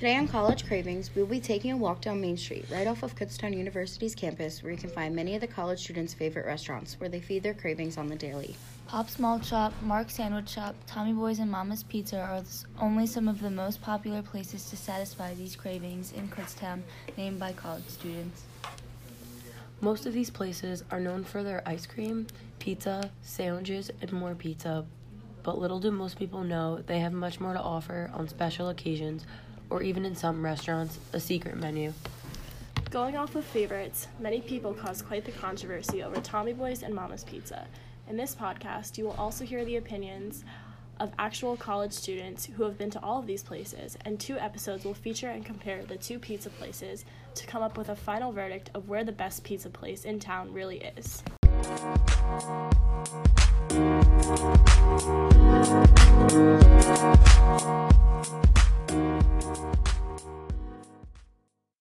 Today on College Cravings, we will be taking a walk down Main Street, right off of Kutztown University's campus, where you can find many of the college students' favorite restaurants, where they feed their cravings on the daily. Pop's Malt Shop, Mark's Sandwich Shop, Tommy Boy's, and Mama's Pizza are only some of the most popular places to satisfy these cravings in Kutztown, named by college students. Most of these places are known for their ice cream, pizza, sandwiches, and more pizza, but little do most people know they have much more to offer on special occasions or even in some restaurants, a secret menu. Going off of favorites, many people caused quite the controversy over Tommy Boy's and Mama's Pizza. In this podcast, you will also hear the opinions of actual college students who have been to all of these places, and two episodes will feature and compare the two pizza places to come up with a final verdict of where the best pizza place in town really is.